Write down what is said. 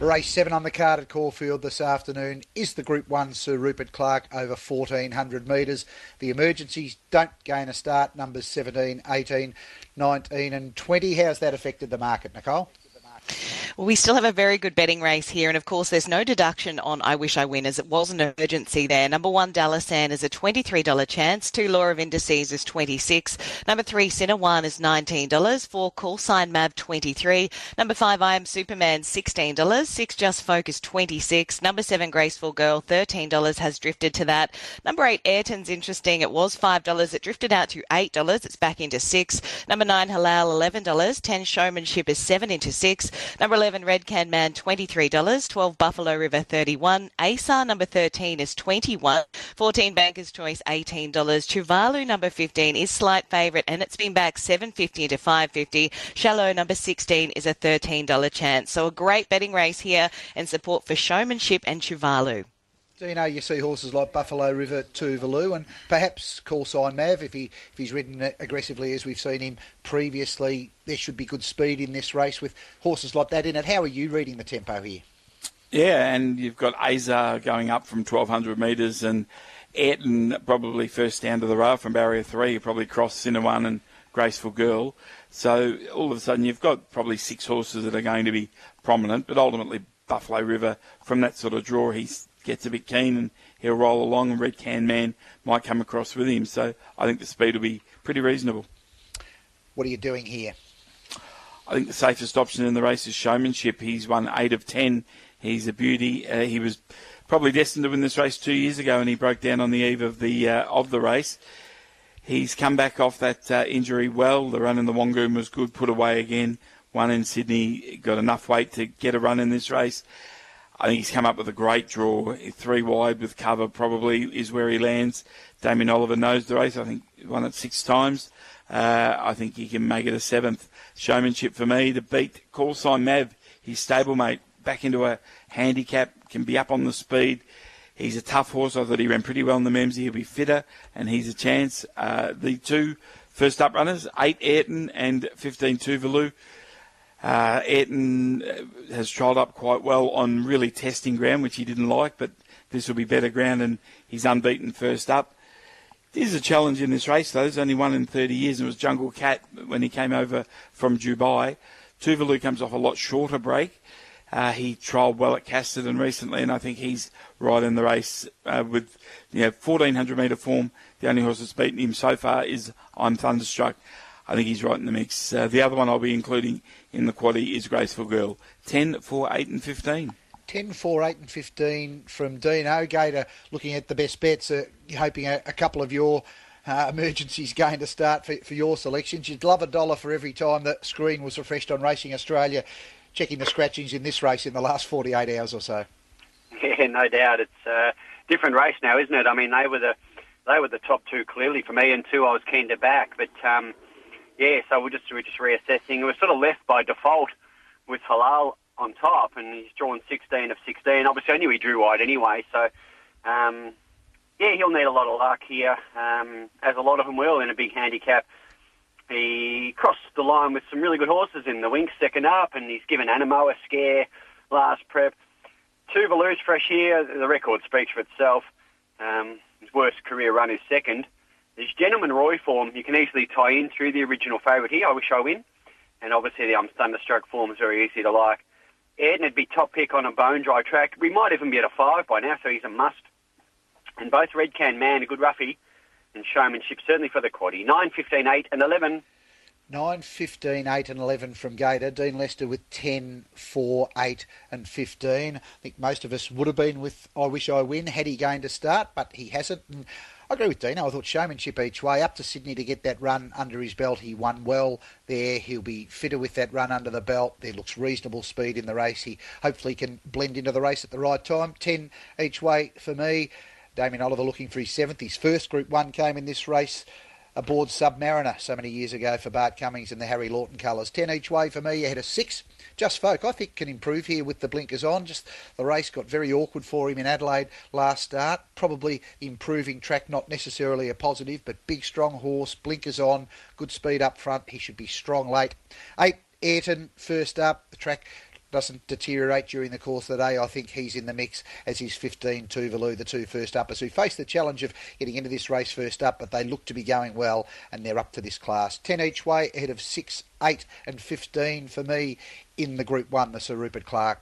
Race 7 on the card at Caulfield this afternoon is the Group 1 Sir Rupert Clarke over 1400 metres. The emergencies don't gain a start, numbers 17, 18, 19 and 20. How's that affected the market, Nicole? Well, we still have a very good betting race here, and of course, there's no deduction on I Wish I Win as it was an emergency there. Number one, Dalasan is a $23 chance. Two, Law of Indices is 26 Number three, One is $19. Four, Call Sign Mav 23 Number five, I Am Superman $16. Six, Just Focus 26 Number seven, Graceful Girl $13 has drifted to that. Number eight, Ayrton's interesting. It was $5. It drifted out to $8. It's back into six. Number nine, Halal $11. 10, Showmanship is seven into six. Number 11, Red Can Man, $23. 12, Buffalo River, 31 ASAR, number 13, is 21 14, Banker's Choice, $18. Tuvalu, number 15, is slight favourite, and it's been back 750 to 550 Shallow, number 16, is a $13 chance. So a great betting race here and support for Showmanship and Tuvalu. You know you see horses like Buffalo River Tuvalu and perhaps Call Sign Mav if he if he's ridden aggressively as we've seen him previously. There should be good speed in this race with horses like that in it. How are you reading the tempo here? Yeah, and you've got Azar going up from 1200 metres and Ayrton probably first down to the rail from barrier three. Probably cross Cinna one and Graceful Girl. So all of a sudden you've got probably six horses that are going to be prominent, but ultimately Buffalo River from that sort of draw he's gets a bit keen and he'll roll along, and Red Can Man might come across with him. So I think the speed will be pretty reasonable. What are you doing here? I think the safest option in the race is showmanship. He's won eight of ten. He's a beauty. Uh, he was probably destined to win this race two years ago, and he broke down on the eve of the uh, of the race. He's come back off that uh, injury well. The run in the Wangoon was good, put away again. One in Sydney, got enough weight to get a run in this race. I think he's come up with a great draw. Three wide with cover probably is where he lands. Damien Oliver knows the race. I think won it six times. Uh, I think he can make it a seventh. Showmanship for me to beat Call Sign Mav, his stablemate, back into a handicap, can be up on the speed. He's a tough horse. I thought he ran pretty well in the Memsie. He'll be fitter, and he's a chance. Uh, the two first up runners, 8 Ayrton and 15 Tuvalu. Uh, uh, has trialled up quite well on really testing ground, which he didn't like, but this will be better ground, and he's unbeaten first up. There's a challenge in this race, though. There's only one in 30 years, and it was Jungle Cat when he came over from Dubai. Tuvalu comes off a lot shorter break. Uh, he trialled well at Casterton recently, and I think he's right in the race uh, with you know 1400 metre form. The only horse that's beaten him so far is I'm Thunderstruck. I think he's right in the mix. Uh, the other one I'll be including in the quaddy is Graceful Girl. 10, 4, 8 and 15. 10, 4, 8 and 15 from Dean O'Gator looking at the best bets, uh, hoping a, a, couple of your uh, emergencies going to start for, for your selections. You'd love a dollar for every time the screen was refreshed on Racing Australia, checking the scratchings in this race in the last 48 hours or so. Yeah, no doubt. It's a different race now, isn't it? I mean, they were the they were the top two clearly for me, and two I was keen to back, but um, yeah, so we're just we're just reassessing. We're sort of left by default with Halal on top, and he's drawn 16 of 16. Obviously, I knew he drew wide anyway, so um, yeah, he'll need a lot of luck here, um, as a lot of them will in a big handicap. He crossed the line with some really good horses in the Winx second up, and he's given Anamoe a scare last prep. Two Balloons fresh here. The record speaks for itself. Um, his worst career run is second. This Gentleman Roy form, you can easily tie in through the original favourite here, I Wish I Win. And obviously the um, form is very easy to like. Eden would be top pick on a bone dry track. We might even be at a five by now, so he's a must. And both Red Can Man, a good roughie, and showmanship certainly for the quaddy. 9, 15, 8 and 11. 9, 15, 8 and 11 from Gator. Dean Lester with 10, 4, 8 and 15. I think most of us would have been with I Wish I Win had he gained a start, but he hasn't. And I agree with Dino. I thought showmanship each way. Up to Sydney to get that run under his belt. He won well there. He'll be fitter with that run under the belt. There looks reasonable speed in the race. He hopefully can blend into the race at the right time. 10 each way for me. Damien Oliver looking for his seventh. His first Group 1 came in this race aboard Submariner so many years ago for Bart Cummings and the Harry Lawton colours. 10 each way for me. Ahead of six. Just Folk, I think, can improve here with the blinkers on. Just the race got very awkward for him in Adelaide last start. Probably improving track, not necessarily a positive, but big, strong horse, blinkers on, good speed up front. He should be strong late. Eight, Ayrton, first up. The track doesn't deteriorate during the course of the day, I think he's in the mix as his 15 Tuvalu, the two first uppers who face the challenge of getting into this race first up, but they look to be going well and they're up to this class. 10 each way ahead of 6, 8 and 15 for me in the Group 1, the Sir Rupert Clarke